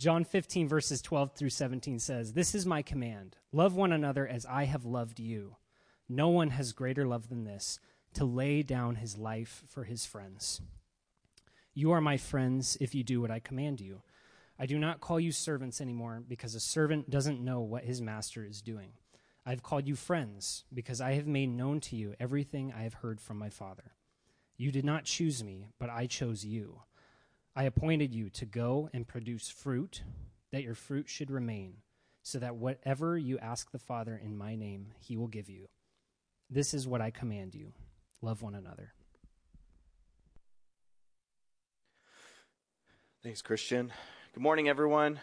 John 15, verses 12 through 17 says, This is my command love one another as I have loved you. No one has greater love than this, to lay down his life for his friends. You are my friends if you do what I command you. I do not call you servants anymore because a servant doesn't know what his master is doing. I have called you friends because I have made known to you everything I have heard from my Father. You did not choose me, but I chose you. I appointed you to go and produce fruit, that your fruit should remain, so that whatever you ask the Father in my name, he will give you. This is what I command you love one another. Thanks, Christian. Good morning, everyone.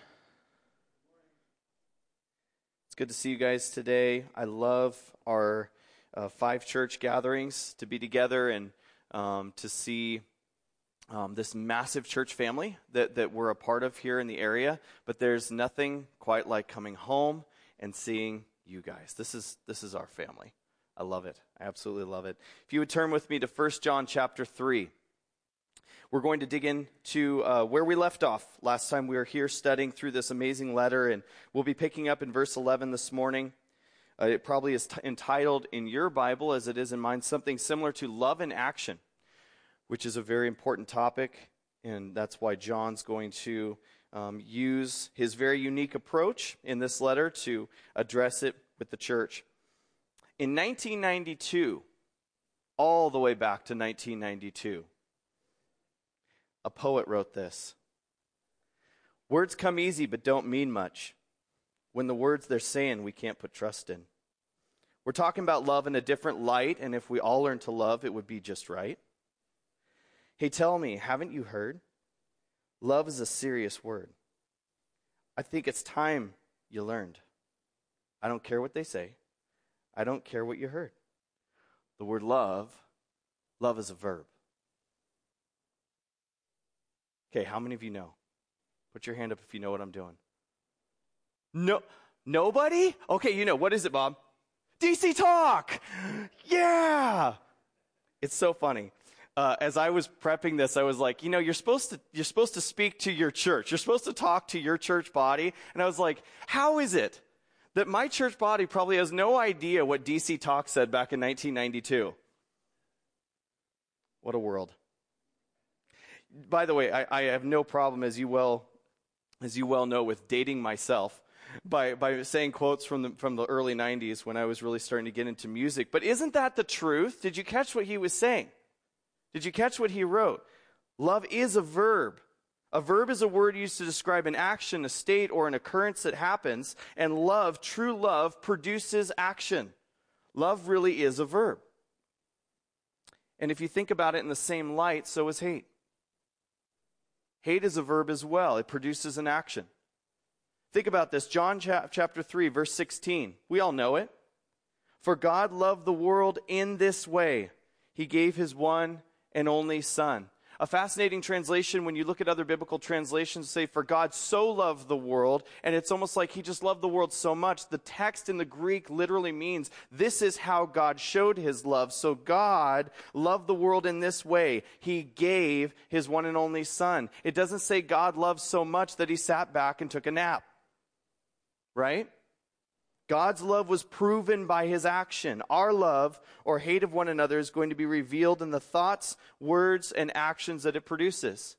It's good to see you guys today. I love our uh, five church gatherings to be together and um, to see um, this massive church family that, that we're a part of here in the area. But there's nothing quite like coming home and seeing you guys. This is, this is our family. I love it. I absolutely love it. If you would turn with me to 1 John chapter 3. We're going to dig into uh, where we left off last time we were here studying through this amazing letter, and we'll be picking up in verse 11 this morning. Uh, it probably is t- entitled in your Bible, as it is in mine, something similar to Love in Action, which is a very important topic, and that's why John's going to um, use his very unique approach in this letter to address it with the church. In 1992, all the way back to 1992, a poet wrote this Words come easy but don't mean much when the words they're saying we can't put trust in. We're talking about love in a different light, and if we all learn to love, it would be just right. Hey, tell me, haven't you heard? Love is a serious word. I think it's time you learned. I don't care what they say. I don't care what you heard. The word love, love is a verb. Okay, how many of you know? Put your hand up if you know what I'm doing. No, nobody? Okay, you know. What is it, Bob? DC Talk! Yeah! It's so funny. Uh, as I was prepping this, I was like, you know, you're supposed to you're supposed to speak to your church. You're supposed to talk to your church body. And I was like, how is it that my church body probably has no idea what DC Talk said back in 1992? What a world by the way, I, I have no problem, as you well as you well know, with dating myself by, by saying quotes from the, from the early 90s when I was really starting to get into music. But isn't that the truth? Did you catch what he was saying? Did you catch what he wrote? Love is a verb. A verb is a word used to describe an action, a state, or an occurrence that happens, and love, true love, produces action. Love really is a verb. And if you think about it in the same light, so is hate. Hate is a verb as well, it produces an action. Think about this John chapter 3, verse 16. We all know it. For God loved the world in this way, He gave His one and only Son a fascinating translation when you look at other biblical translations say, For God so loved the world, and it's almost like he just loved the world so much. The text in the Greek literally means this is how God showed his love. So God loved the world in this way. He gave his one and only Son. It doesn't say God loved so much that he sat back and took a nap. Right? God's love was proven by his action. Our love or hate of one another is going to be revealed in the thoughts, words, and actions that it produces.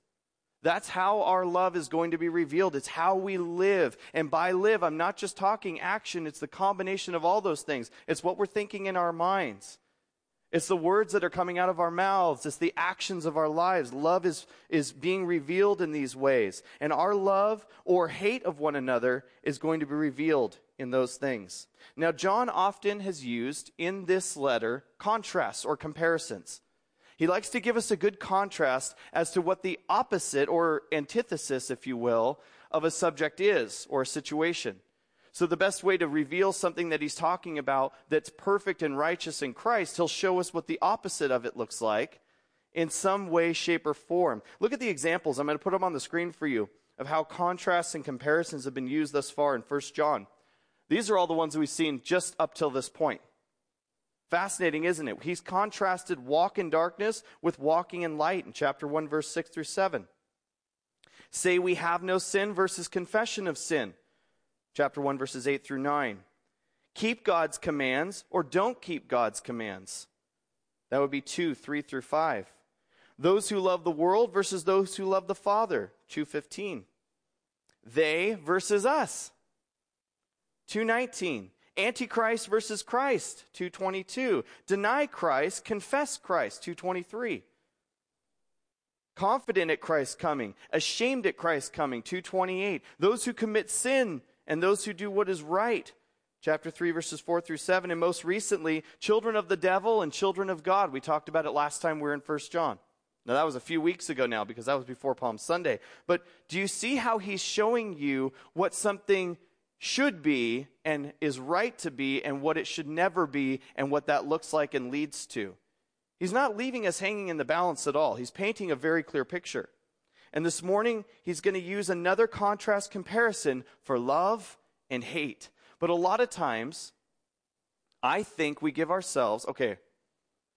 That's how our love is going to be revealed. It's how we live. And by live, I'm not just talking action, it's the combination of all those things. It's what we're thinking in our minds. It's the words that are coming out of our mouths. It's the actions of our lives. Love is, is being revealed in these ways. And our love or hate of one another is going to be revealed in those things. Now, John often has used in this letter contrasts or comparisons. He likes to give us a good contrast as to what the opposite or antithesis, if you will, of a subject is or a situation. So, the best way to reveal something that he's talking about that's perfect and righteous in Christ, he'll show us what the opposite of it looks like in some way, shape, or form. Look at the examples. I'm going to put them on the screen for you of how contrasts and comparisons have been used thus far in 1 John. These are all the ones we've seen just up till this point. Fascinating, isn't it? He's contrasted walk in darkness with walking in light in chapter 1, verse 6 through 7. Say we have no sin versus confession of sin. Chapter 1, verses 8 through 9. Keep God's commands or don't keep God's commands. That would be 2, 3 through 5. Those who love the world versus those who love the Father. 215. They versus us. 219. Antichrist versus Christ. 222. Deny Christ, confess Christ. 223 confident at Christ's coming, ashamed at Christ's coming. 228. Those who commit sin and those who do what is right. Chapter 3, verses 4 through 7. And most recently, children of the devil and children of God. We talked about it last time we were in 1 John. Now, that was a few weeks ago now because that was before Palm Sunday. But do you see how he's showing you what something should be and is right to be and what it should never be and what that looks like and leads to? He's not leaving us hanging in the balance at all. He's painting a very clear picture. And this morning, he's going to use another contrast comparison for love and hate. But a lot of times, I think we give ourselves, okay,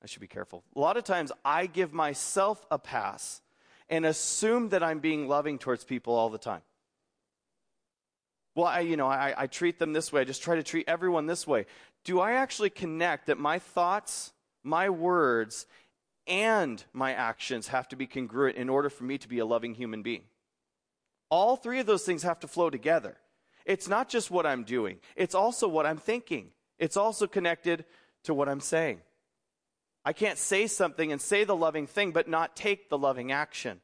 I should be careful. A lot of times, I give myself a pass and assume that I'm being loving towards people all the time. Well, I, you know, I, I treat them this way. I just try to treat everyone this way. Do I actually connect that my thoughts my words and my actions have to be congruent in order for me to be a loving human being. All three of those things have to flow together. It's not just what I'm doing, it's also what I'm thinking. It's also connected to what I'm saying. I can't say something and say the loving thing, but not take the loving action.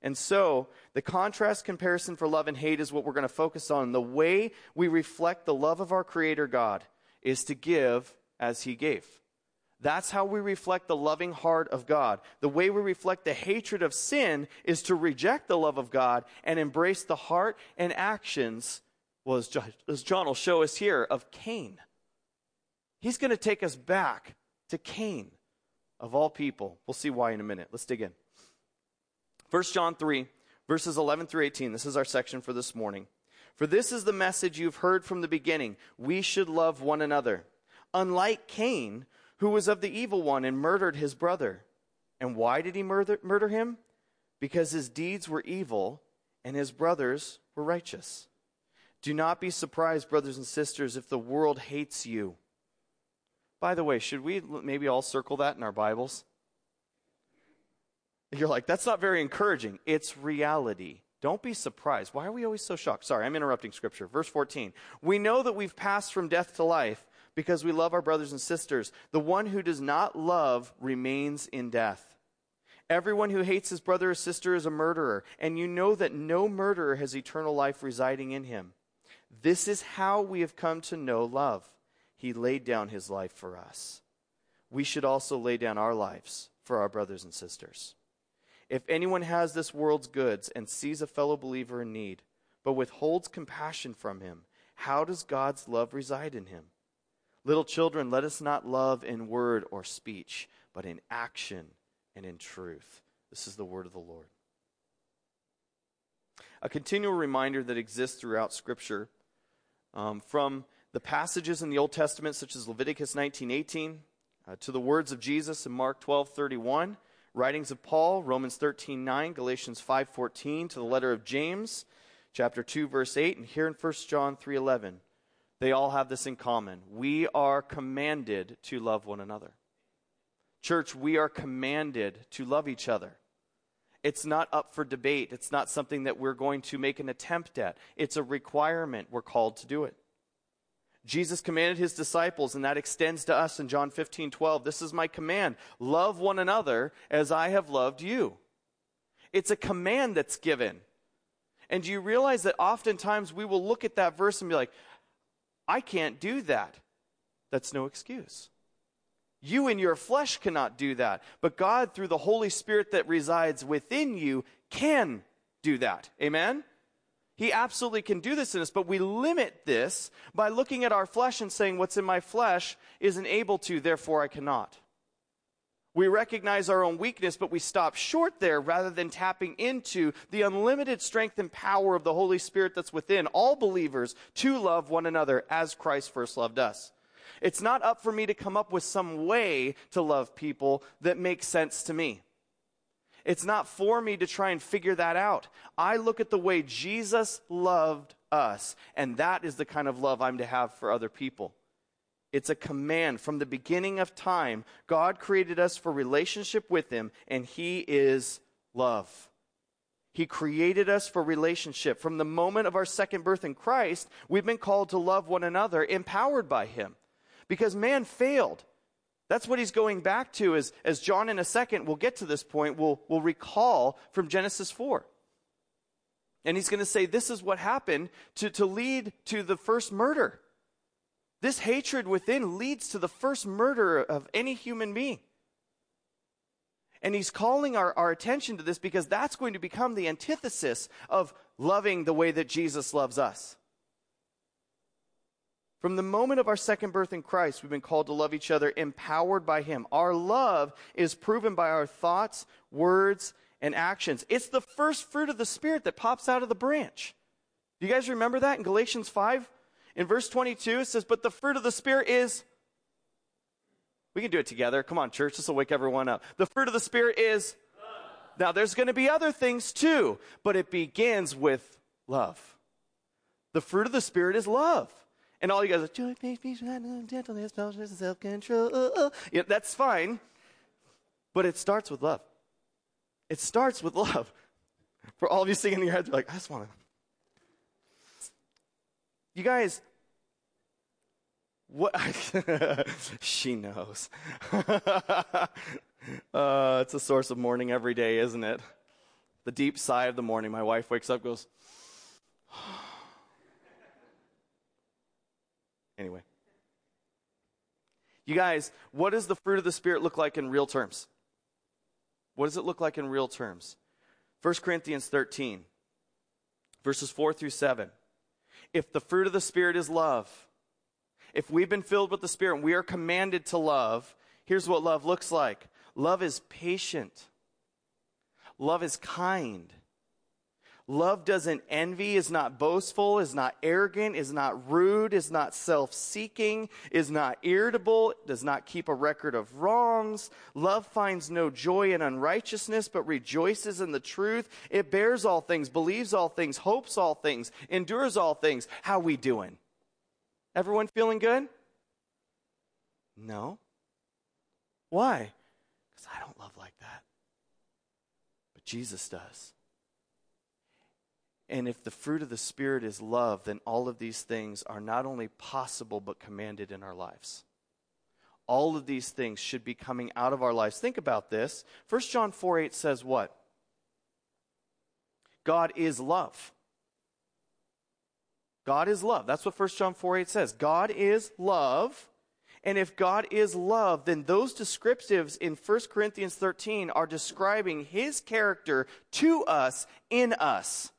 And so, the contrast comparison for love and hate is what we're going to focus on. The way we reflect the love of our Creator God is to give as He gave. That's how we reflect the loving heart of God. The way we reflect the hatred of sin is to reject the love of God and embrace the heart and actions, well, as John will show us here, of Cain. He's going to take us back to Cain, of all people. We'll see why in a minute. Let's dig in. 1 John 3, verses 11 through 18. This is our section for this morning. For this is the message you've heard from the beginning we should love one another. Unlike Cain, who was of the evil one and murdered his brother. And why did he murder, murder him? Because his deeds were evil and his brothers were righteous. Do not be surprised, brothers and sisters, if the world hates you. By the way, should we maybe all circle that in our Bibles? You're like, that's not very encouraging. It's reality. Don't be surprised. Why are we always so shocked? Sorry, I'm interrupting scripture. Verse 14. We know that we've passed from death to life because we love our brothers and sisters. The one who does not love remains in death. Everyone who hates his brother or sister is a murderer, and you know that no murderer has eternal life residing in him. This is how we have come to know love. He laid down his life for us. We should also lay down our lives for our brothers and sisters. If anyone has this world's goods and sees a fellow believer in need, but withholds compassion from him, how does God's love reside in him? Little children, let us not love in word or speech, but in action and in truth. This is the word of the Lord. A continual reminder that exists throughout Scripture um, from the passages in the Old Testament, such as Leviticus 19:18, uh, to the words of Jesus in Mark 12:31, writings of Paul, Romans 13:9, Galatians 5:14, to the letter of James, chapter 2, verse 8, and here in 1 John 3:11 they all have this in common. We are commanded to love one another. Church, we are commanded to love each other. It's not up for debate. It's not something that we're going to make an attempt at. It's a requirement. We're called to do it. Jesus commanded his disciples, and that extends to us in John 15 12. This is my command love one another as I have loved you. It's a command that's given. And do you realize that oftentimes we will look at that verse and be like, I can't do that. That's no excuse. You in your flesh cannot do that, but God, through the Holy Spirit that resides within you, can do that. Amen? He absolutely can do this in us, but we limit this by looking at our flesh and saying, What's in my flesh isn't able to, therefore I cannot. We recognize our own weakness, but we stop short there rather than tapping into the unlimited strength and power of the Holy Spirit that's within all believers to love one another as Christ first loved us. It's not up for me to come up with some way to love people that makes sense to me. It's not for me to try and figure that out. I look at the way Jesus loved us, and that is the kind of love I'm to have for other people. It's a command. From the beginning of time, God created us for relationship with Him, and He is love. He created us for relationship. From the moment of our second birth in Christ, we've been called to love one another, empowered by Him. Because man failed. That's what he's going back to as, as John in a second, we'll get to this point, will we'll recall from Genesis 4. And he's going to say this is what happened to, to lead to the first murder. This hatred within leads to the first murder of any human being. And he's calling our, our attention to this because that's going to become the antithesis of loving the way that Jesus loves us. From the moment of our second birth in Christ, we've been called to love each other, empowered by Him. Our love is proven by our thoughts, words, and actions. It's the first fruit of the Spirit that pops out of the branch. Do you guys remember that in Galatians 5? In verse 22, it says, But the fruit of the Spirit is. We can do it together. Come on, church. This will wake everyone up. The fruit of the Spirit is. Now, there's going to be other things too, but it begins with love. The fruit of the Spirit is love. And all you guys are, joy, peace, peace, gentleness, patience, self control. Yeah, that's fine, but it starts with love. It starts with love. For all of you singing in your heads, you're like, I just want to. You guys, what? she knows. uh, it's a source of mourning every day, isn't it? The deep sigh of the morning. My wife wakes up, goes, anyway. You guys, what does the fruit of the Spirit look like in real terms? What does it look like in real terms? 1 Corinthians 13, verses 4 through 7. If the fruit of the Spirit is love, if we've been filled with the Spirit and we are commanded to love, here's what love looks like love is patient, love is kind. Love doesn't envy, is not boastful, is not arrogant, is not rude, is not self seeking, is not irritable, does not keep a record of wrongs. Love finds no joy in unrighteousness, but rejoices in the truth. It bears all things, believes all things, hopes all things, endures all things. How we doing? Everyone feeling good? No. Why? Because I don't love like that. But Jesus does. And if the fruit of the Spirit is love, then all of these things are not only possible, but commanded in our lives. All of these things should be coming out of our lives. Think about this. 1 John 4 8 says what? God is love. God is love. That's what 1 John 4 8 says. God is love. And if God is love, then those descriptives in 1 Corinthians 13 are describing his character to us in us.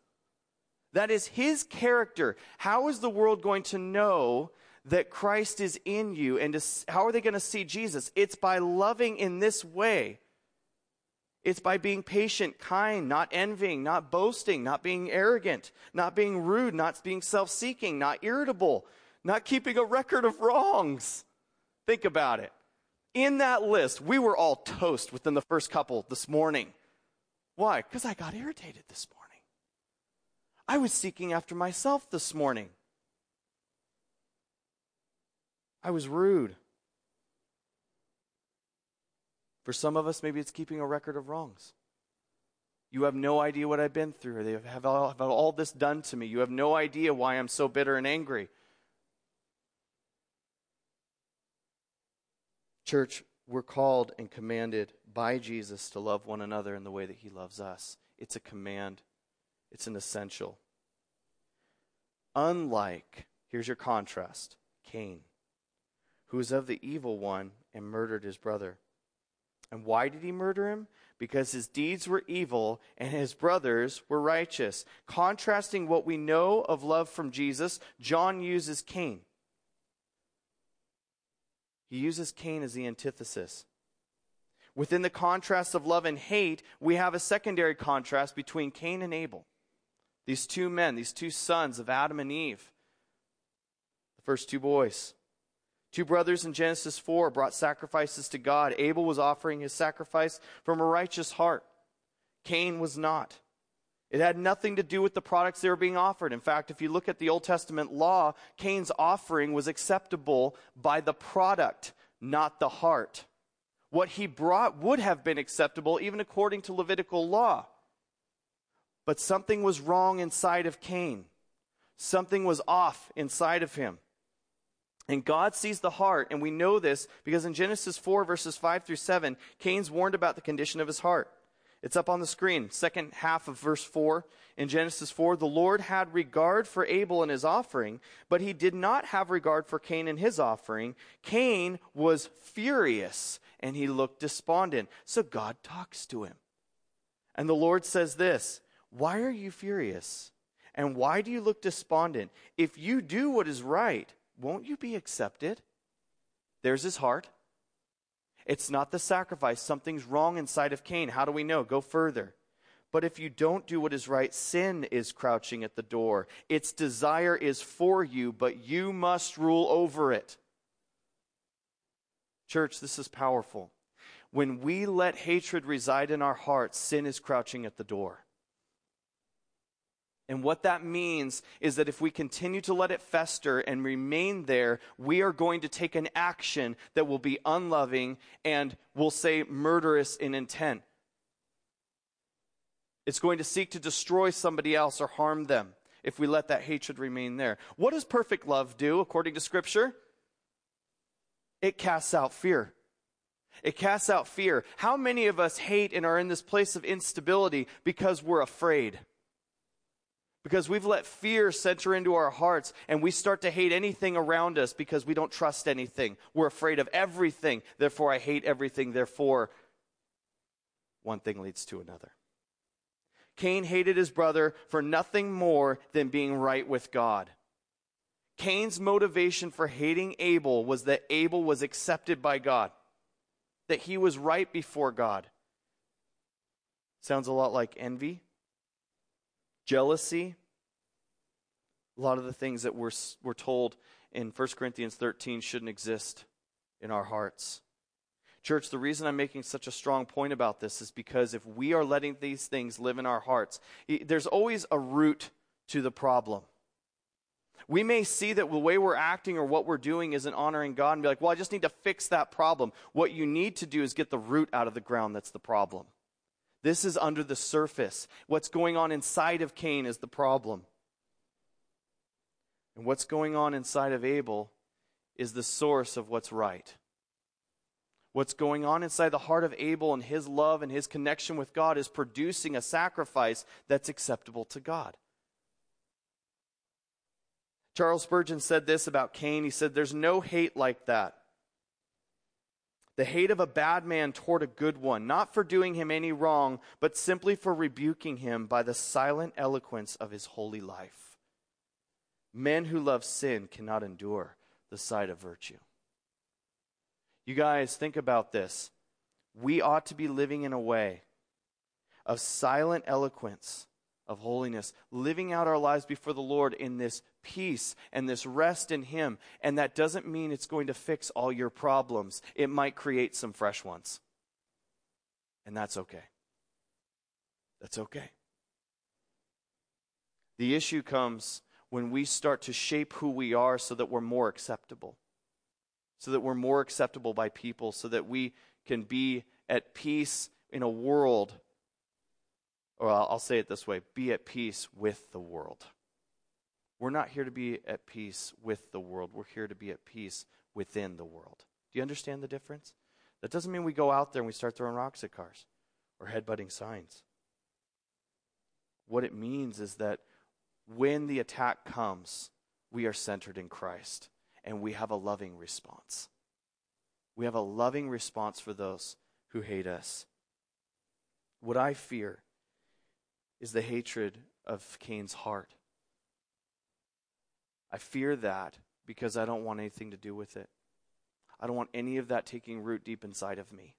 That is his character. How is the world going to know that Christ is in you? And to, how are they going to see Jesus? It's by loving in this way. It's by being patient, kind, not envying, not boasting, not being arrogant, not being rude, not being self seeking, not irritable, not keeping a record of wrongs. Think about it. In that list, we were all toast within the first couple this morning. Why? Because I got irritated this morning. I was seeking after myself this morning. I was rude. For some of us, maybe it's keeping a record of wrongs. You have no idea what I've been through. They have all, have all this done to me. You have no idea why I'm so bitter and angry. Church, we're called and commanded by Jesus to love one another in the way that he loves us. It's a command, it's an essential. Unlike, here's your contrast Cain, who was of the evil one and murdered his brother. And why did he murder him? Because his deeds were evil and his brothers were righteous. Contrasting what we know of love from Jesus, John uses Cain. He uses Cain as the antithesis. Within the contrast of love and hate, we have a secondary contrast between Cain and Abel. These two men, these two sons of Adam and Eve, the first two boys. Two brothers in Genesis 4 brought sacrifices to God. Abel was offering his sacrifice from a righteous heart. Cain was not. It had nothing to do with the products they were being offered. In fact, if you look at the Old Testament law, Cain's offering was acceptable by the product, not the heart. What he brought would have been acceptable even according to Levitical law. But something was wrong inside of Cain. Something was off inside of him. And God sees the heart, and we know this because in Genesis 4, verses 5 through 7, Cain's warned about the condition of his heart. It's up on the screen, second half of verse 4. In Genesis 4, the Lord had regard for Abel and his offering, but he did not have regard for Cain and his offering. Cain was furious, and he looked despondent. So God talks to him. And the Lord says this Why are you furious? And why do you look despondent? If you do what is right, won't you be accepted? There's his heart. It's not the sacrifice. Something's wrong inside of Cain. How do we know? Go further. But if you don't do what is right, sin is crouching at the door. Its desire is for you, but you must rule over it. Church, this is powerful. When we let hatred reside in our hearts, sin is crouching at the door. And what that means is that if we continue to let it fester and remain there, we are going to take an action that will be unloving and we'll say murderous in intent. It's going to seek to destroy somebody else or harm them if we let that hatred remain there. What does perfect love do according to Scripture? It casts out fear. It casts out fear. How many of us hate and are in this place of instability because we're afraid? Because we've let fear center into our hearts and we start to hate anything around us because we don't trust anything. We're afraid of everything. Therefore, I hate everything. Therefore, one thing leads to another. Cain hated his brother for nothing more than being right with God. Cain's motivation for hating Abel was that Abel was accepted by God, that he was right before God. Sounds a lot like envy jealousy, a lot of the things that we're, we're told in 1 Corinthians 13 shouldn't exist in our hearts. Church, the reason I'm making such a strong point about this is because if we are letting these things live in our hearts, there's always a root to the problem. We may see that the way we're acting or what we're doing isn't honoring God and be like, well, I just need to fix that problem. What you need to do is get the root out of the ground that's the problem. This is under the surface. What's going on inside of Cain is the problem. And what's going on inside of Abel is the source of what's right. What's going on inside the heart of Abel and his love and his connection with God is producing a sacrifice that's acceptable to God. Charles Spurgeon said this about Cain. He said, There's no hate like that the hate of a bad man toward a good one, not for doing him any wrong, but simply for rebuking him by the silent eloquence of his holy life. Men who love sin cannot endure the sight of virtue. You guys, think about this. We ought to be living in a way of silent eloquence of holiness, living out our lives before the Lord in this peace and this rest in Him. And that doesn't mean it's going to fix all your problems, it might create some fresh ones. And that's okay. That's okay. The issue comes when we start to shape who we are so that we're more acceptable, so that we're more acceptable by people, so that we can be at peace in a world or I'll, say it this way be at peace with the world. We're not here to be at peace with the world. We're here to be at peace within the world. Do you understand the difference? That doesn't mean we go out there and we start throwing rocks at cars or headbutting signs. What it means is that when the attack comes, we are centered in Christ and we have a loving response. We have a loving response for those who hate us. What I fear is the hatred of Cain's heart. I fear that because I don't want anything to do with it. I don't want any of that taking root deep inside of me.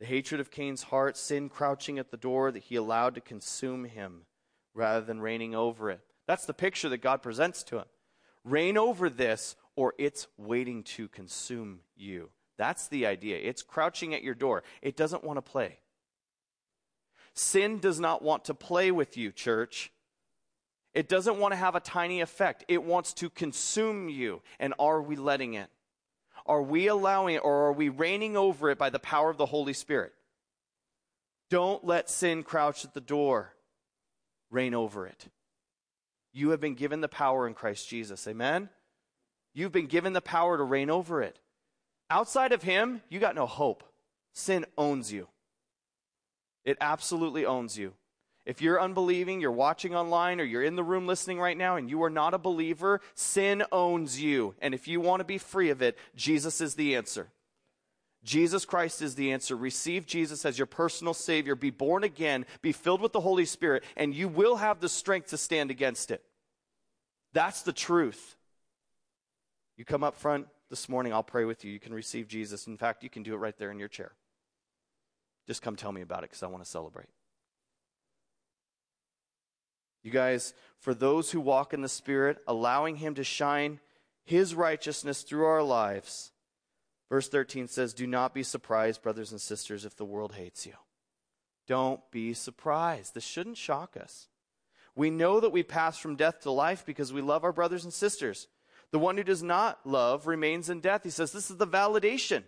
The hatred of Cain's heart, sin crouching at the door that he allowed to consume him rather than reigning over it. That's the picture that God presents to him. Reign over this, or it's waiting to consume you. That's the idea. It's crouching at your door, it doesn't want to play. Sin does not want to play with you, church. It doesn't want to have a tiny effect. It wants to consume you. And are we letting it? Are we allowing it or are we reigning over it by the power of the Holy Spirit? Don't let sin crouch at the door. Reign over it. You have been given the power in Christ Jesus. Amen? You've been given the power to reign over it. Outside of Him, you got no hope. Sin owns you. It absolutely owns you. If you're unbelieving, you're watching online, or you're in the room listening right now, and you are not a believer, sin owns you. And if you want to be free of it, Jesus is the answer. Jesus Christ is the answer. Receive Jesus as your personal Savior. Be born again. Be filled with the Holy Spirit, and you will have the strength to stand against it. That's the truth. You come up front this morning, I'll pray with you. You can receive Jesus. In fact, you can do it right there in your chair. Just come tell me about it because I want to celebrate. You guys, for those who walk in the Spirit, allowing Him to shine His righteousness through our lives, verse 13 says, Do not be surprised, brothers and sisters, if the world hates you. Don't be surprised. This shouldn't shock us. We know that we pass from death to life because we love our brothers and sisters. The one who does not love remains in death. He says, This is the validation.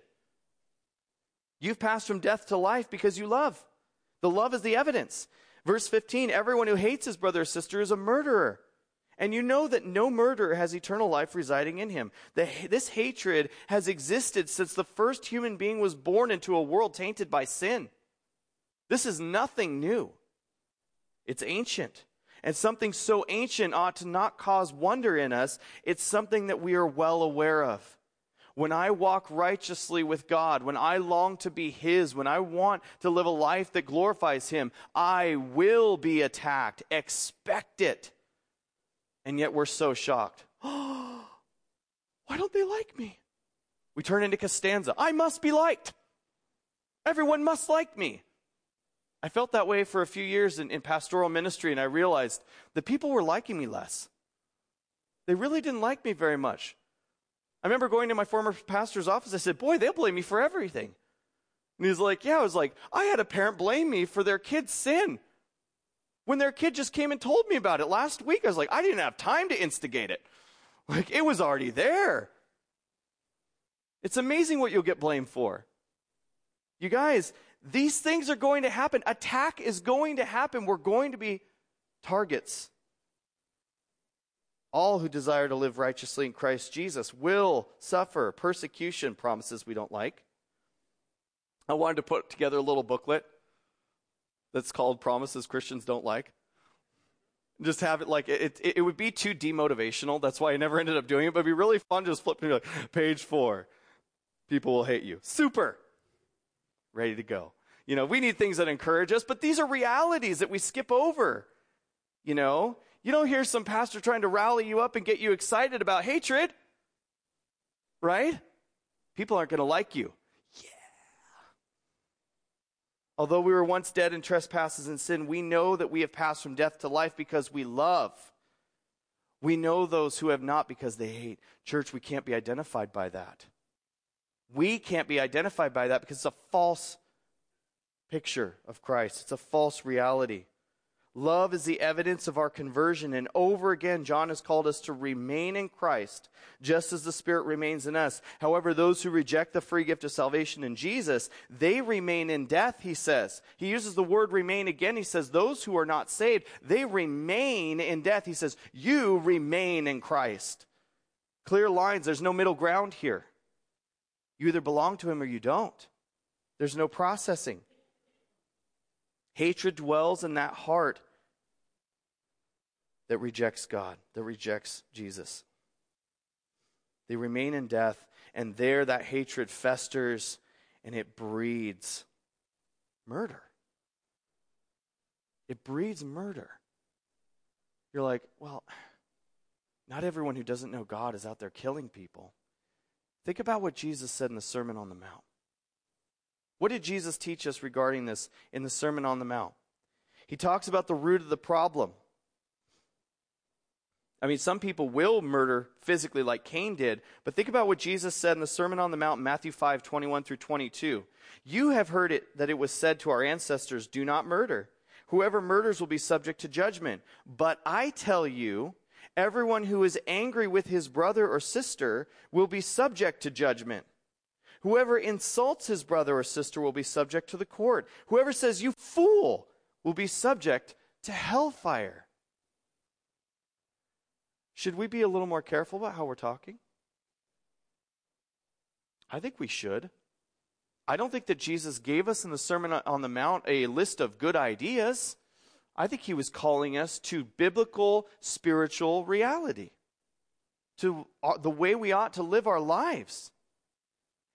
You've passed from death to life because you love. The love is the evidence. Verse 15 Everyone who hates his brother or sister is a murderer. And you know that no murderer has eternal life residing in him. The, this hatred has existed since the first human being was born into a world tainted by sin. This is nothing new, it's ancient. And something so ancient ought to not cause wonder in us. It's something that we are well aware of when I walk righteously with God, when I long to be His, when I want to live a life that glorifies Him, I will be attacked. Expect it. And yet we're so shocked. Oh, why don't they like me? We turn into Costanza. I must be liked. Everyone must like me. I felt that way for a few years in, in pastoral ministry, and I realized that people were liking me less. They really didn't like me very much. I remember going to my former pastor's office. I said, Boy, they'll blame me for everything. And he's like, Yeah, I was like, I had a parent blame me for their kid's sin. When their kid just came and told me about it last week, I was like, I didn't have time to instigate it. Like, it was already there. It's amazing what you'll get blamed for. You guys, these things are going to happen. Attack is going to happen. We're going to be targets. All who desire to live righteously in Christ Jesus will suffer persecution, promises we don't like. I wanted to put together a little booklet that's called Promises Christians Don't Like. Just have it like it, it, it would be too demotivational. That's why I never ended up doing it, but it'd be really fun just flipping like page four. People will hate you. Super. Ready to go. You know, we need things that encourage us, but these are realities that we skip over. You know, you don't hear some pastor trying to rally you up and get you excited about hatred, right? People aren't going to like you. Yeah. Although we were once dead in trespasses and sin, we know that we have passed from death to life because we love. We know those who have not because they hate. Church, we can't be identified by that. We can't be identified by that because it's a false picture of Christ, it's a false reality. Love is the evidence of our conversion. And over again, John has called us to remain in Christ, just as the Spirit remains in us. However, those who reject the free gift of salvation in Jesus, they remain in death, he says. He uses the word remain again. He says, those who are not saved, they remain in death. He says, you remain in Christ. Clear lines. There's no middle ground here. You either belong to him or you don't. There's no processing. Hatred dwells in that heart that rejects God, that rejects Jesus. They remain in death, and there that hatred festers and it breeds murder. It breeds murder. You're like, well, not everyone who doesn't know God is out there killing people. Think about what Jesus said in the Sermon on the Mount. What did Jesus teach us regarding this in the Sermon on the Mount? He talks about the root of the problem. I mean, some people will murder physically like Cain did, but think about what Jesus said in the Sermon on the Mount, Matthew 5 21 through 22. You have heard it that it was said to our ancestors, Do not murder. Whoever murders will be subject to judgment. But I tell you, everyone who is angry with his brother or sister will be subject to judgment. Whoever insults his brother or sister will be subject to the court. Whoever says, You fool, will be subject to hellfire. Should we be a little more careful about how we're talking? I think we should. I don't think that Jesus gave us in the Sermon on the Mount a list of good ideas. I think he was calling us to biblical spiritual reality, to uh, the way we ought to live our lives.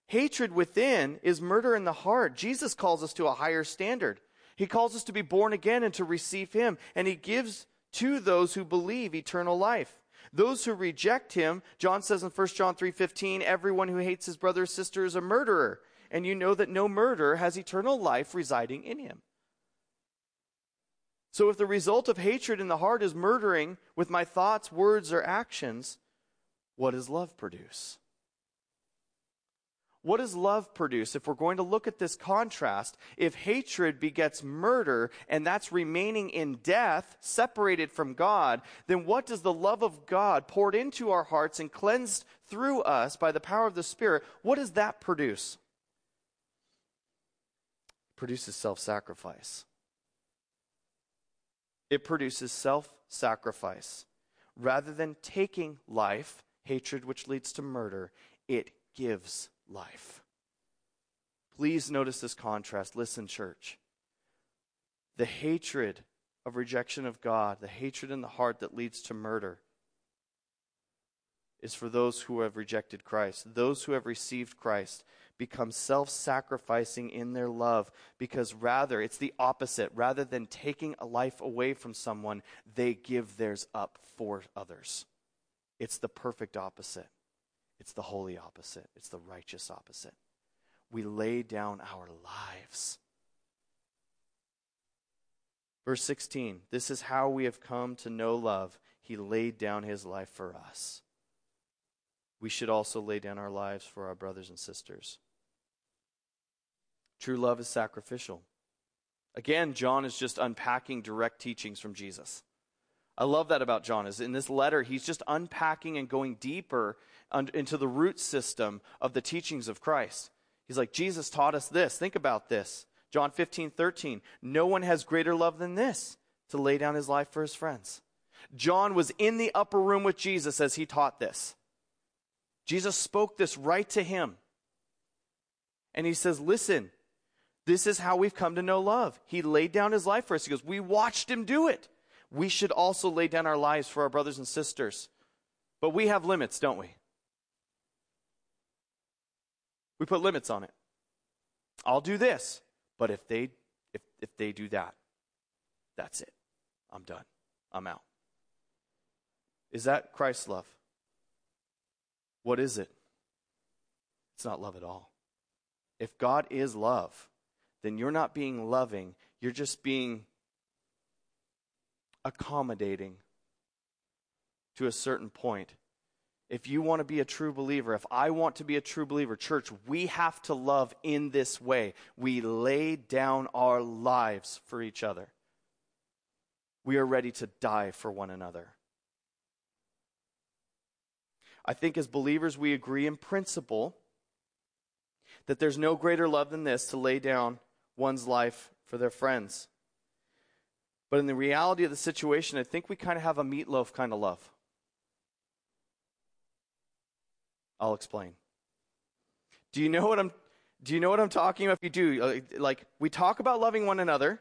Hatred within is murder in the heart. Jesus calls us to a higher standard. He calls us to be born again and to receive him, and he gives to those who believe eternal life. Those who reject him, John says in 1 John 3:15, everyone who hates his brother or sister is a murderer, and you know that no murderer has eternal life residing in him. So if the result of hatred in the heart is murdering with my thoughts, words, or actions, what does love produce? What does love produce? If we're going to look at this contrast, if hatred begets murder and that's remaining in death, separated from God, then what does the love of God poured into our hearts and cleansed through us by the power of the Spirit, what does that produce? It produces self sacrifice. It produces self sacrifice. Rather than taking life, hatred which leads to murder, it gives life. Please notice this contrast. Listen, church. The hatred of rejection of God, the hatred in the heart that leads to murder, is for those who have rejected Christ. Those who have received Christ become self sacrificing in their love because rather, it's the opposite. Rather than taking a life away from someone, they give theirs up for others. It's the perfect opposite. It's the holy opposite, it's the righteous opposite. We lay down our lives. Verse 16 This is how we have come to know love. He laid down his life for us. We should also lay down our lives for our brothers and sisters. True love is sacrificial. Again, John is just unpacking direct teachings from Jesus. I love that about John is in this letter he's just unpacking and going deeper into the root system of the teachings of Christ. He's like Jesus taught us this. Think about this. John 15, 13. No one has greater love than this to lay down his life for his friends. John was in the upper room with Jesus as he taught this. Jesus spoke this right to him. And he says, Listen, this is how we've come to know love. He laid down his life for us. He goes, We watched him do it we should also lay down our lives for our brothers and sisters. But we have limits, don't we? We put limits on it. I'll do this, but if they if if they do that, that's it. I'm done. I'm out. Is that Christ's love? What is it? It's not love at all. If God is love, then you're not being loving, you're just being accommodating to a certain point. If you want to be a true believer, if I want to be a true believer, church, we have to love in this way. We lay down our lives for each other. We are ready to die for one another. I think as believers, we agree in principle that there's no greater love than this to lay down one's life for their friends. But in the reality of the situation, I think we kind of have a meatloaf kind of love. I'll explain. Do you know what I'm do you know what I'm talking about? If you do, uh, like we talk about loving one another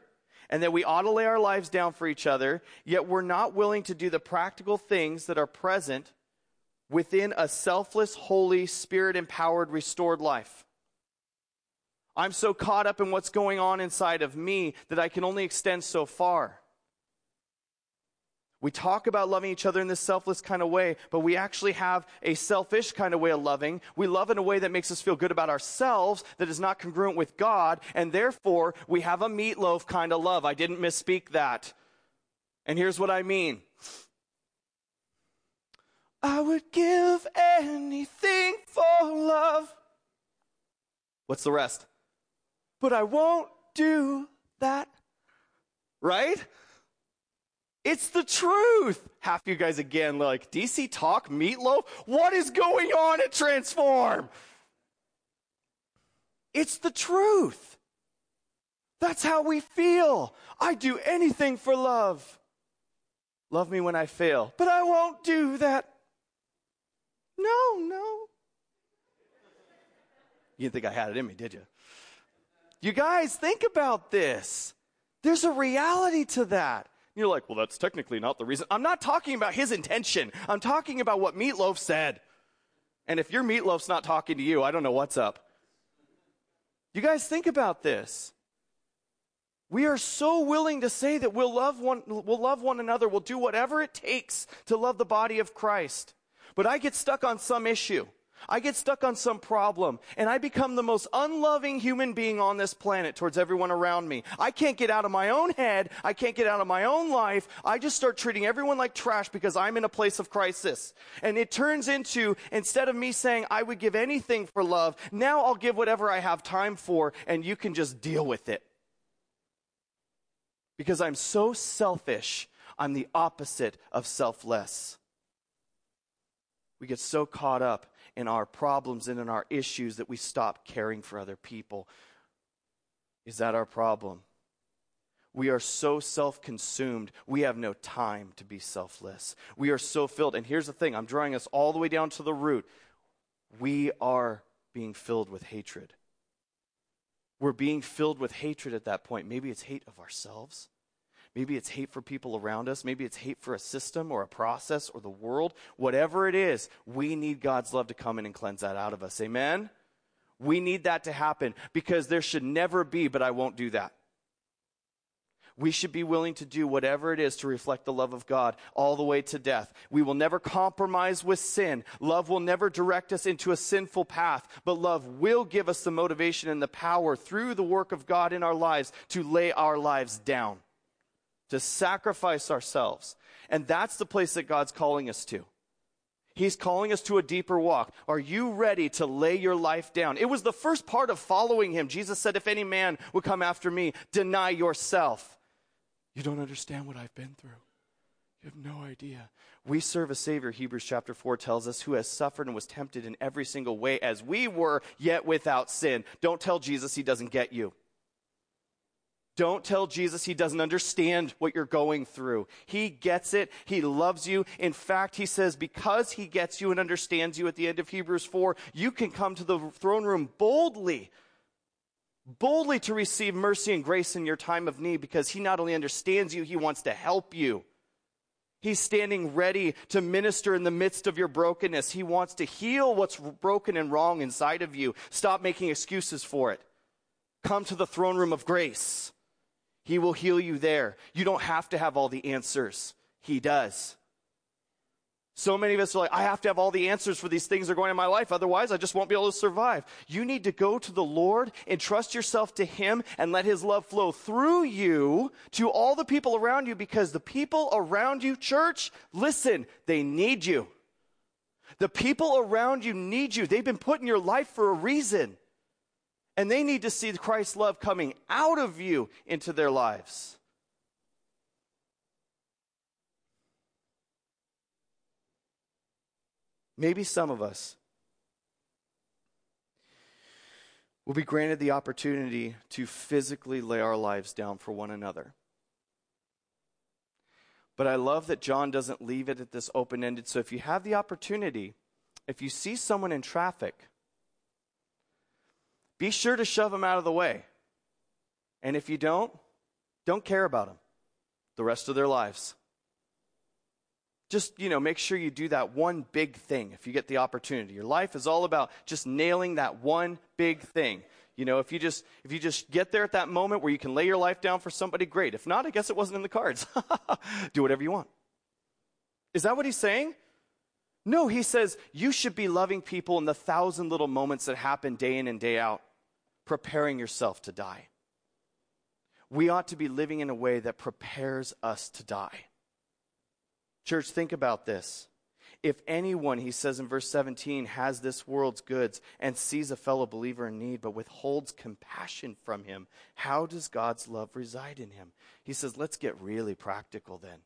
and that we ought to lay our lives down for each other, yet we're not willing to do the practical things that are present within a selfless, holy, spirit empowered, restored life. I'm so caught up in what's going on inside of me that I can only extend so far. We talk about loving each other in this selfless kind of way, but we actually have a selfish kind of way of loving. We love in a way that makes us feel good about ourselves, that is not congruent with God, and therefore we have a meatloaf kind of love. I didn't misspeak that. And here's what I mean I would give anything for love. What's the rest? But I won't do that. right? It's the truth. Half of you guys again like, DC Talk Meatloaf? What is going on at Transform? It's the truth. That's how we feel. I do anything for love. Love me when I fail, but I won't do that. No, no. You didn't think I had it in me, did you? You guys, think about this. There's a reality to that. You're like, well, that's technically not the reason. I'm not talking about his intention. I'm talking about what Meatloaf said. And if your Meatloaf's not talking to you, I don't know what's up. You guys think about this. We are so willing to say that we'll love one, we'll love one another, we'll do whatever it takes to love the body of Christ. But I get stuck on some issue. I get stuck on some problem and I become the most unloving human being on this planet towards everyone around me. I can't get out of my own head. I can't get out of my own life. I just start treating everyone like trash because I'm in a place of crisis. And it turns into, instead of me saying I would give anything for love, now I'll give whatever I have time for and you can just deal with it. Because I'm so selfish, I'm the opposite of selfless. We get so caught up in our problems and in our issues that we stop caring for other people. Is that our problem? We are so self consumed, we have no time to be selfless. We are so filled. And here's the thing I'm drawing us all the way down to the root. We are being filled with hatred. We're being filled with hatred at that point. Maybe it's hate of ourselves. Maybe it's hate for people around us. Maybe it's hate for a system or a process or the world. Whatever it is, we need God's love to come in and cleanse that out of us. Amen? We need that to happen because there should never be, but I won't do that. We should be willing to do whatever it is to reflect the love of God all the way to death. We will never compromise with sin. Love will never direct us into a sinful path, but love will give us the motivation and the power through the work of God in our lives to lay our lives down to sacrifice ourselves. And that's the place that God's calling us to. He's calling us to a deeper walk. Are you ready to lay your life down? It was the first part of following him. Jesus said, If any man would come after me, deny yourself. You don't understand what I've been through. You have no idea. We serve a Savior, Hebrews chapter 4 tells us, who has suffered and was tempted in every single way as we were, yet without sin. Don't tell Jesus he doesn't get you. Don't tell Jesus he doesn't understand what you're going through. He gets it. He loves you. In fact, he says, because he gets you and understands you at the end of Hebrews 4, you can come to the throne room boldly, boldly to receive mercy and grace in your time of need because he not only understands you, he wants to help you. He's standing ready to minister in the midst of your brokenness. He wants to heal what's broken and wrong inside of you. Stop making excuses for it. Come to the throne room of grace. He will heal you there. You don't have to have all the answers. He does. So many of us are like, I have to have all the answers for these things that are going on in my life. Otherwise, I just won't be able to survive. You need to go to the Lord and trust yourself to Him and let His love flow through you to all the people around you because the people around you, church, listen, they need you. The people around you need you. They've been put in your life for a reason. And they need to see Christ's love coming out of you into their lives. Maybe some of us will be granted the opportunity to physically lay our lives down for one another. But I love that John doesn't leave it at this open ended. So if you have the opportunity, if you see someone in traffic, be sure to shove them out of the way. And if you don't, don't care about them the rest of their lives. Just, you know, make sure you do that one big thing if you get the opportunity. Your life is all about just nailing that one big thing. You know, if you just if you just get there at that moment where you can lay your life down for somebody, great. If not, I guess it wasn't in the cards. do whatever you want. Is that what he's saying? No, he says you should be loving people in the thousand little moments that happen day in and day out preparing yourself to die. We ought to be living in a way that prepares us to die. Church, think about this. If anyone, he says in verse 17, has this world's goods and sees a fellow believer in need, but withholds compassion from him, how does God's love reside in him? He says, let's get really practical then.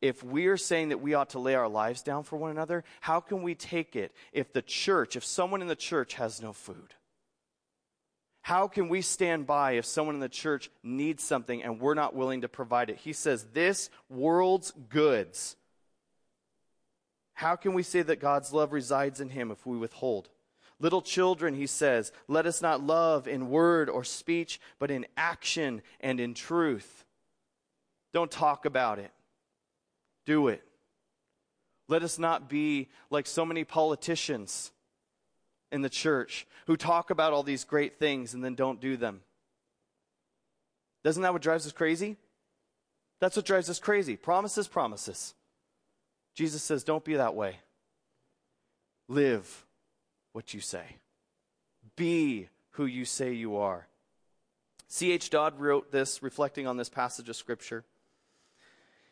If we're saying that we ought to lay our lives down for one another, how can we take it if the church, if someone in the church has no food? How can we stand by if someone in the church needs something and we're not willing to provide it? He says, This world's goods how can we say that God's love resides in him if we withhold? Little children, he says, let us not love in word or speech, but in action and in truth. Don't talk about it, do it. Let us not be like so many politicians in the church who talk about all these great things and then don't do them. Doesn't that what drives us crazy? That's what drives us crazy. Promises, promises. Jesus says, Don't be that way. Live what you say, be who you say you are. C.H. Dodd wrote this, reflecting on this passage of Scripture.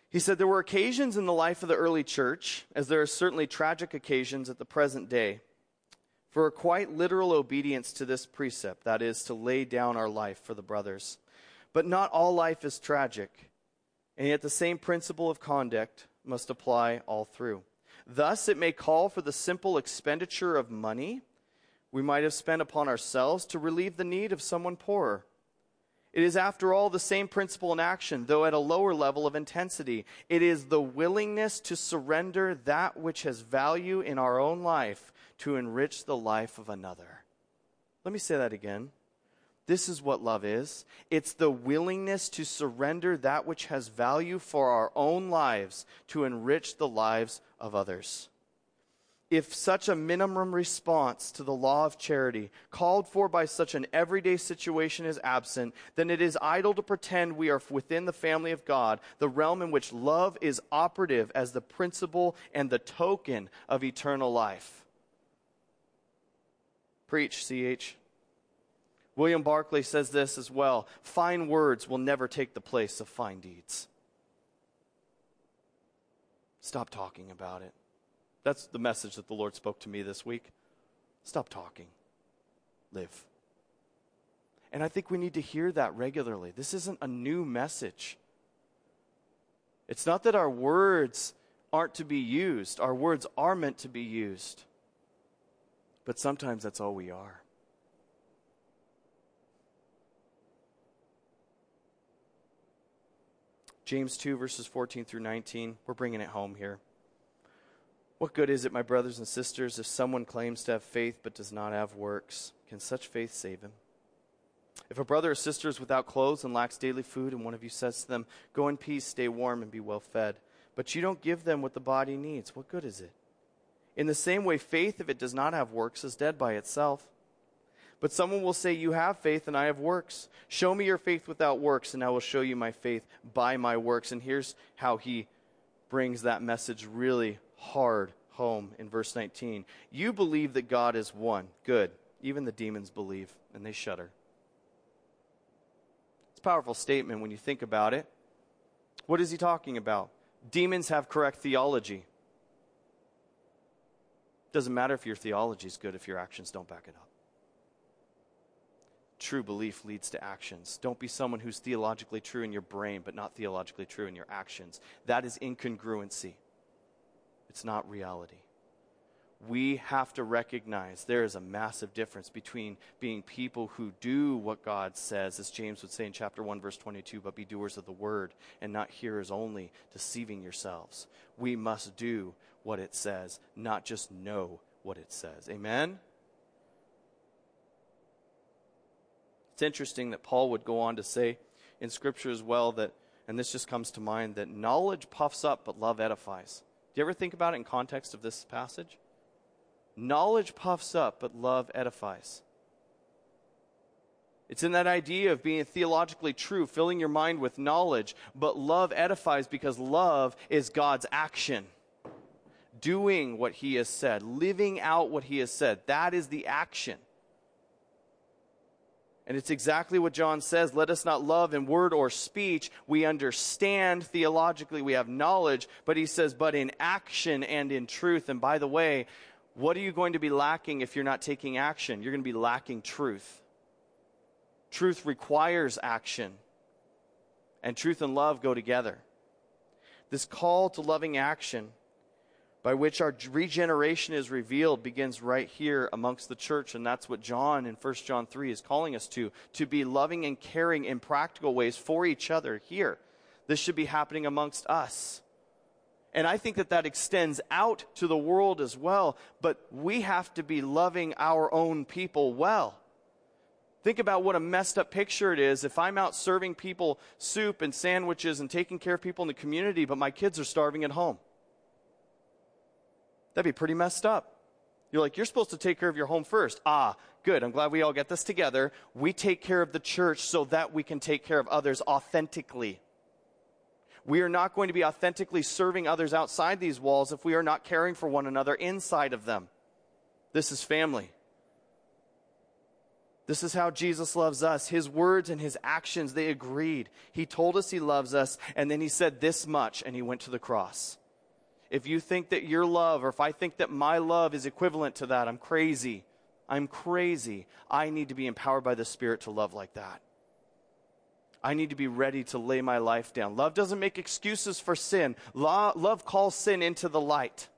He said, There were occasions in the life of the early church, as there are certainly tragic occasions at the present day, for a quite literal obedience to this precept, that is, to lay down our life for the brothers. But not all life is tragic, and yet the same principle of conduct must apply all through. Thus, it may call for the simple expenditure of money we might have spent upon ourselves to relieve the need of someone poorer. It is, after all, the same principle in action, though at a lower level of intensity. It is the willingness to surrender that which has value in our own life to enrich the life of another. Let me say that again. This is what love is it's the willingness to surrender that which has value for our own lives to enrich the lives of others. If such a minimum response to the law of charity, called for by such an everyday situation, is absent, then it is idle to pretend we are within the family of God, the realm in which love is operative as the principle and the token of eternal life. Preach, CH. William Barclay says this as well fine words will never take the place of fine deeds. Stop talking about it. That's the message that the Lord spoke to me this week. Stop talking, live. And I think we need to hear that regularly. This isn't a new message. It's not that our words aren't to be used, our words are meant to be used. But sometimes that's all we are. James 2, verses 14 through 19. We're bringing it home here. What good is it, my brothers and sisters, if someone claims to have faith but does not have works? Can such faith save him? If a brother or sister is without clothes and lacks daily food, and one of you says to them, Go in peace, stay warm, and be well fed, but you don't give them what the body needs, what good is it? In the same way, faith, if it does not have works, is dead by itself. But someone will say, You have faith and I have works. Show me your faith without works, and I will show you my faith by my works. And here's how he brings that message really hard home in verse 19. You believe that God is one. Good. Even the demons believe, and they shudder. It's a powerful statement when you think about it. What is he talking about? Demons have correct theology. Doesn't matter if your theology is good if your actions don't back it up. True belief leads to actions. Don't be someone who's theologically true in your brain, but not theologically true in your actions. That is incongruency, it's not reality. We have to recognize there is a massive difference between being people who do what God says, as James would say in chapter 1, verse 22, but be doers of the word and not hearers only, deceiving yourselves. We must do what it says, not just know what it says. Amen? It's interesting that Paul would go on to say in Scripture as well that, and this just comes to mind, that knowledge puffs up, but love edifies. Do you ever think about it in context of this passage? Knowledge puffs up, but love edifies. It's in that idea of being theologically true, filling your mind with knowledge, but love edifies because love is God's action. Doing what He has said, living out what He has said. That is the action. And it's exactly what John says. Let us not love in word or speech. We understand theologically, we have knowledge, but he says, but in action and in truth. And by the way, what are you going to be lacking if you're not taking action? You're going to be lacking truth. Truth requires action, and truth and love go together. This call to loving action by which our regeneration is revealed begins right here amongst the church and that's what John in 1 John 3 is calling us to to be loving and caring in practical ways for each other here. This should be happening amongst us. And I think that that extends out to the world as well but we have to be loving our own people well. Think about what a messed up picture it is. If I'm out serving people soup and sandwiches and taking care of people in the community, but my kids are starving at home. That'd be pretty messed up. You're like, you're supposed to take care of your home first. Ah, good. I'm glad we all get this together. We take care of the church so that we can take care of others authentically. We are not going to be authentically serving others outside these walls if we are not caring for one another inside of them. This is family. This is how Jesus loves us. His words and his actions, they agreed. He told us he loves us, and then he said this much, and he went to the cross. If you think that your love, or if I think that my love is equivalent to that, I'm crazy. I'm crazy. I need to be empowered by the Spirit to love like that. I need to be ready to lay my life down. Love doesn't make excuses for sin, love calls sin into the light.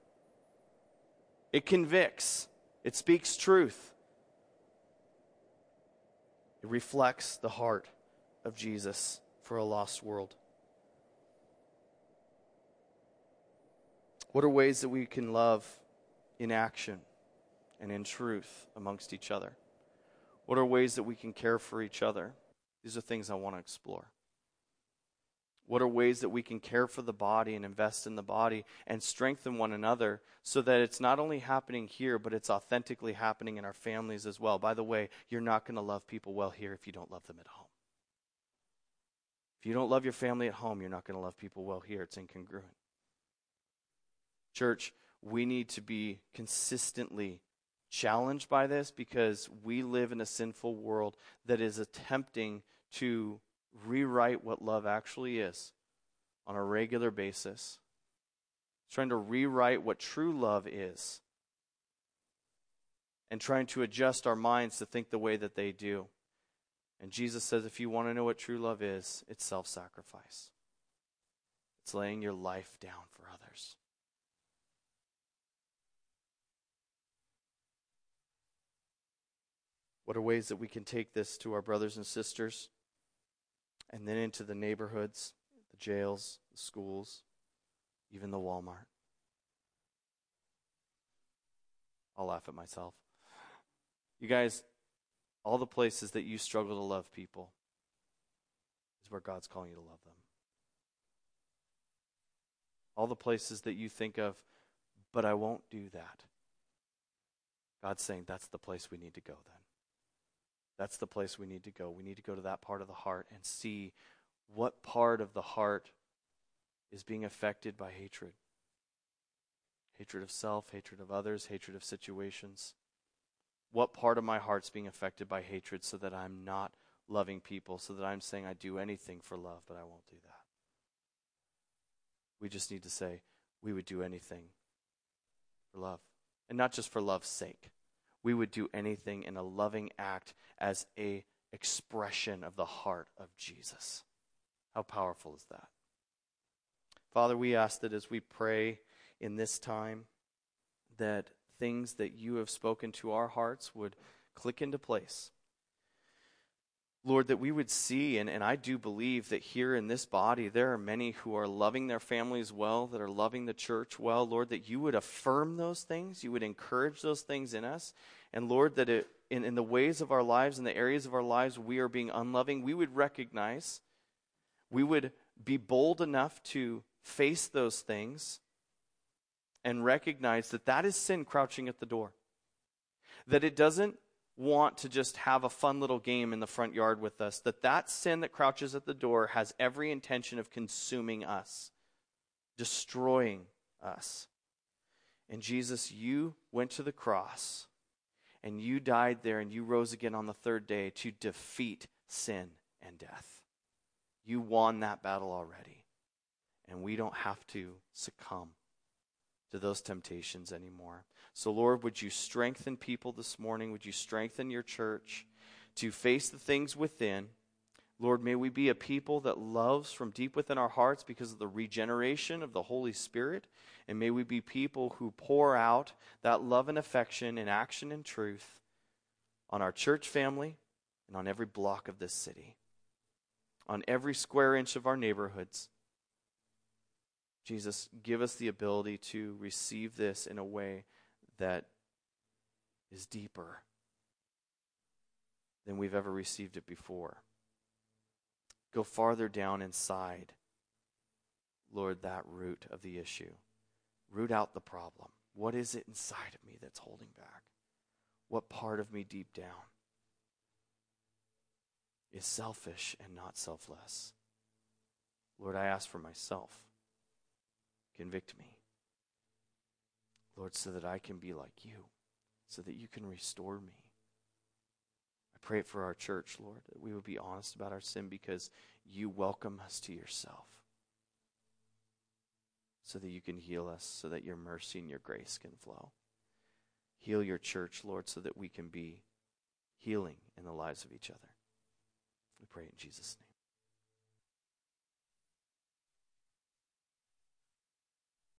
It convicts, it speaks truth, it reflects the heart of Jesus for a lost world. What are ways that we can love in action and in truth amongst each other? What are ways that we can care for each other? These are things I want to explore. What are ways that we can care for the body and invest in the body and strengthen one another so that it's not only happening here, but it's authentically happening in our families as well? By the way, you're not going to love people well here if you don't love them at home. If you don't love your family at home, you're not going to love people well here. It's incongruent. Church, we need to be consistently challenged by this because we live in a sinful world that is attempting to rewrite what love actually is on a regular basis. It's trying to rewrite what true love is and trying to adjust our minds to think the way that they do. And Jesus says if you want to know what true love is, it's self sacrifice, it's laying your life down for others. What are ways that we can take this to our brothers and sisters and then into the neighborhoods, the jails, the schools, even the Walmart? I'll laugh at myself. You guys, all the places that you struggle to love people is where God's calling you to love them. All the places that you think of, but I won't do that. God's saying that's the place we need to go then. That's the place we need to go. We need to go to that part of the heart and see what part of the heart is being affected by hatred hatred of self, hatred of others, hatred of situations. What part of my heart's being affected by hatred so that I'm not loving people, so that I'm saying I do anything for love, but I won't do that? We just need to say we would do anything for love. And not just for love's sake we would do anything in a loving act as a expression of the heart of Jesus. How powerful is that? Father, we ask that as we pray in this time that things that you have spoken to our hearts would click into place. Lord, that we would see, and, and I do believe that here in this body, there are many who are loving their families well, that are loving the church well. Lord, that you would affirm those things, you would encourage those things in us. And Lord, that it, in, in the ways of our lives, in the areas of our lives we are being unloving, we would recognize, we would be bold enough to face those things and recognize that that is sin crouching at the door. That it doesn't want to just have a fun little game in the front yard with us, that that sin that crouches at the door has every intention of consuming us, destroying us. And Jesus, you went to the cross and you died there and you rose again on the third day to defeat sin and death. You won that battle already. And we don't have to succumb to those temptations anymore. So, Lord, would you strengthen people this morning? Would you strengthen your church to face the things within? Lord, may we be a people that loves from deep within our hearts because of the regeneration of the Holy Spirit. And may we be people who pour out that love and affection in action and truth on our church family and on every block of this city, on every square inch of our neighborhoods. Jesus, give us the ability to receive this in a way that is deeper than we've ever received it before. Go farther down inside, Lord, that root of the issue. Root out the problem. What is it inside of me that's holding back? What part of me deep down is selfish and not selfless? Lord, I ask for myself. Convict me. Lord, so that I can be like you, so that you can restore me. I pray it for our church, Lord, that we would be honest about our sin because you welcome us to yourself, so that you can heal us, so that your mercy and your grace can flow. Heal your church, Lord, so that we can be healing in the lives of each other. We pray in Jesus' name.